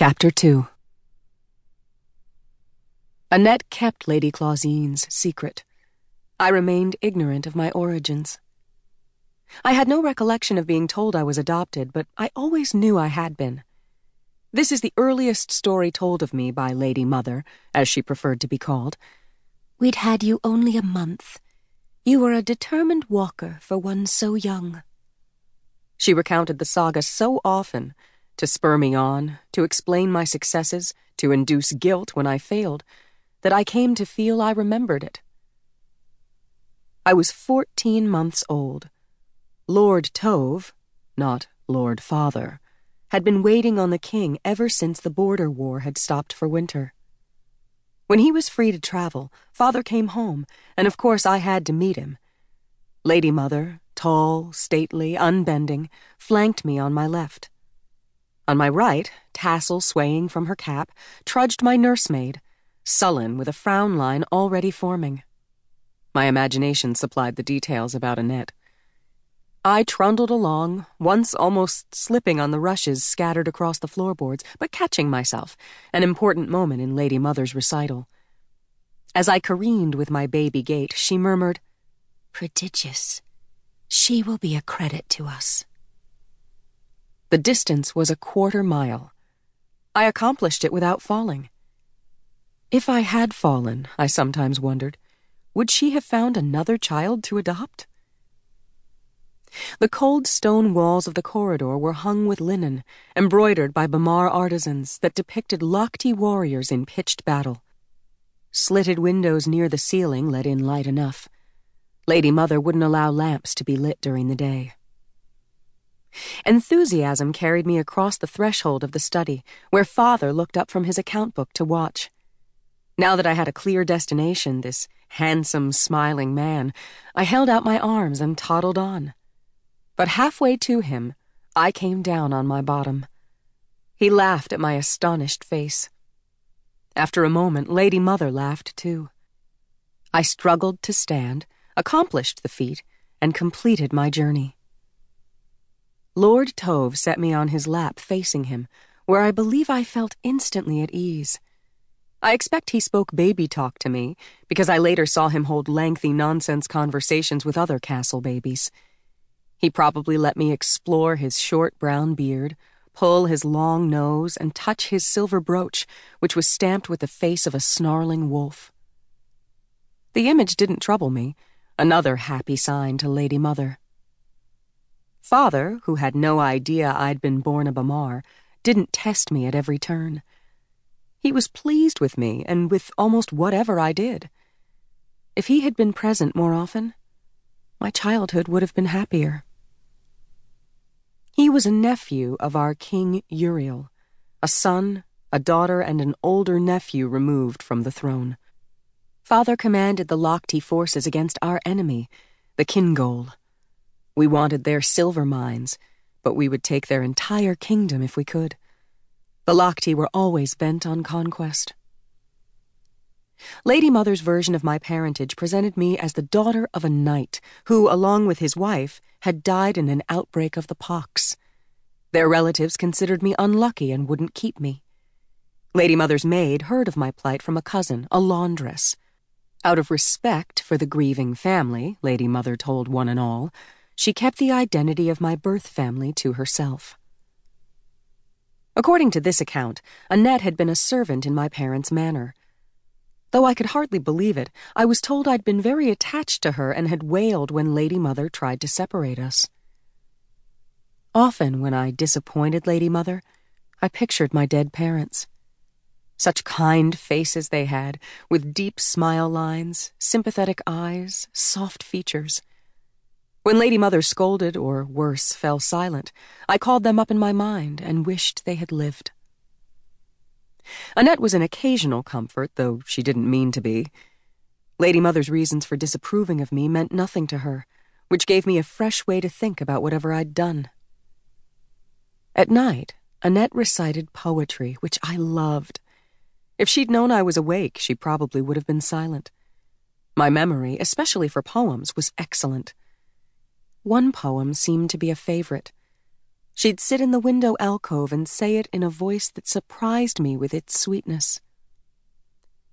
Chapter 2 Annette kept Lady Klausine's secret. I remained ignorant of my origins. I had no recollection of being told I was adopted, but I always knew I had been. This is the earliest story told of me by Lady Mother, as she preferred to be called. We'd had you only a month. You were a determined walker for one so young. She recounted the saga so often to spur me on, to explain my successes, to induce guilt when I failed, that I came to feel I remembered it. I was fourteen months old. Lord Tove, not Lord Father, had been waiting on the king ever since the border war had stopped for winter. When he was free to travel, Father came home, and of course I had to meet him. Lady Mother, tall, stately, unbending, flanked me on my left. On my right, tassel swaying from her cap, trudged my nursemaid, sullen with a frown line already forming. My imagination supplied the details about Annette. I trundled along, once almost slipping on the rushes scattered across the floorboards, but catching myself, an important moment in Lady Mother's recital. As I careened with my baby gait, she murmured, Prodigious. She will be a credit to us. The distance was a quarter mile. I accomplished it without falling. If I had fallen, I sometimes wondered, would she have found another child to adopt? The cold stone walls of the corridor were hung with linen, embroidered by Bamarre artisans that depicted Lakti warriors in pitched battle. Slitted windows near the ceiling let in light enough. Lady Mother wouldn't allow lamps to be lit during the day. Enthusiasm carried me across the threshold of the study, where father looked up from his account book to watch. Now that I had a clear destination, this handsome, smiling man, I held out my arms and toddled on. But halfway to him, I came down on my bottom. He laughed at my astonished face. After a moment, Lady Mother laughed too. I struggled to stand, accomplished the feat, and completed my journey. Lord Tove set me on his lap facing him, where I believe I felt instantly at ease. I expect he spoke baby talk to me, because I later saw him hold lengthy nonsense conversations with other castle babies. He probably let me explore his short brown beard, pull his long nose, and touch his silver brooch, which was stamped with the face of a snarling wolf. The image didn't trouble me, another happy sign to Lady Mother. Father, who had no idea I'd been born a Bamarre, didn't test me at every turn. He was pleased with me and with almost whatever I did. If he had been present more often, my childhood would have been happier. He was a nephew of our King Uriel, a son, a daughter, and an older nephew removed from the throne. Father commanded the Lakti forces against our enemy, the Kingol. We wanted their silver mines, but we would take their entire kingdom if we could. The Lakti were always bent on conquest. Lady Mother's version of my parentage presented me as the daughter of a knight who, along with his wife, had died in an outbreak of the pox. Their relatives considered me unlucky and wouldn't keep me. Lady Mother's maid heard of my plight from a cousin, a laundress. Out of respect for the grieving family, Lady Mother told one and all, she kept the identity of my birth family to herself. According to this account, Annette had been a servant in my parents' manor. Though I could hardly believe it, I was told I'd been very attached to her and had wailed when Lady Mother tried to separate us. Often, when I disappointed Lady Mother, I pictured my dead parents. Such kind faces they had, with deep smile lines, sympathetic eyes, soft features. When Lady Mother scolded, or worse, fell silent, I called them up in my mind and wished they had lived. Annette was an occasional comfort, though she didn't mean to be. Lady Mother's reasons for disapproving of me meant nothing to her, which gave me a fresh way to think about whatever I'd done. At night, Annette recited poetry, which I loved. If she'd known I was awake, she probably would have been silent. My memory, especially for poems, was excellent. One poem seemed to be a favorite. She'd sit in the window alcove and say it in a voice that surprised me with its sweetness.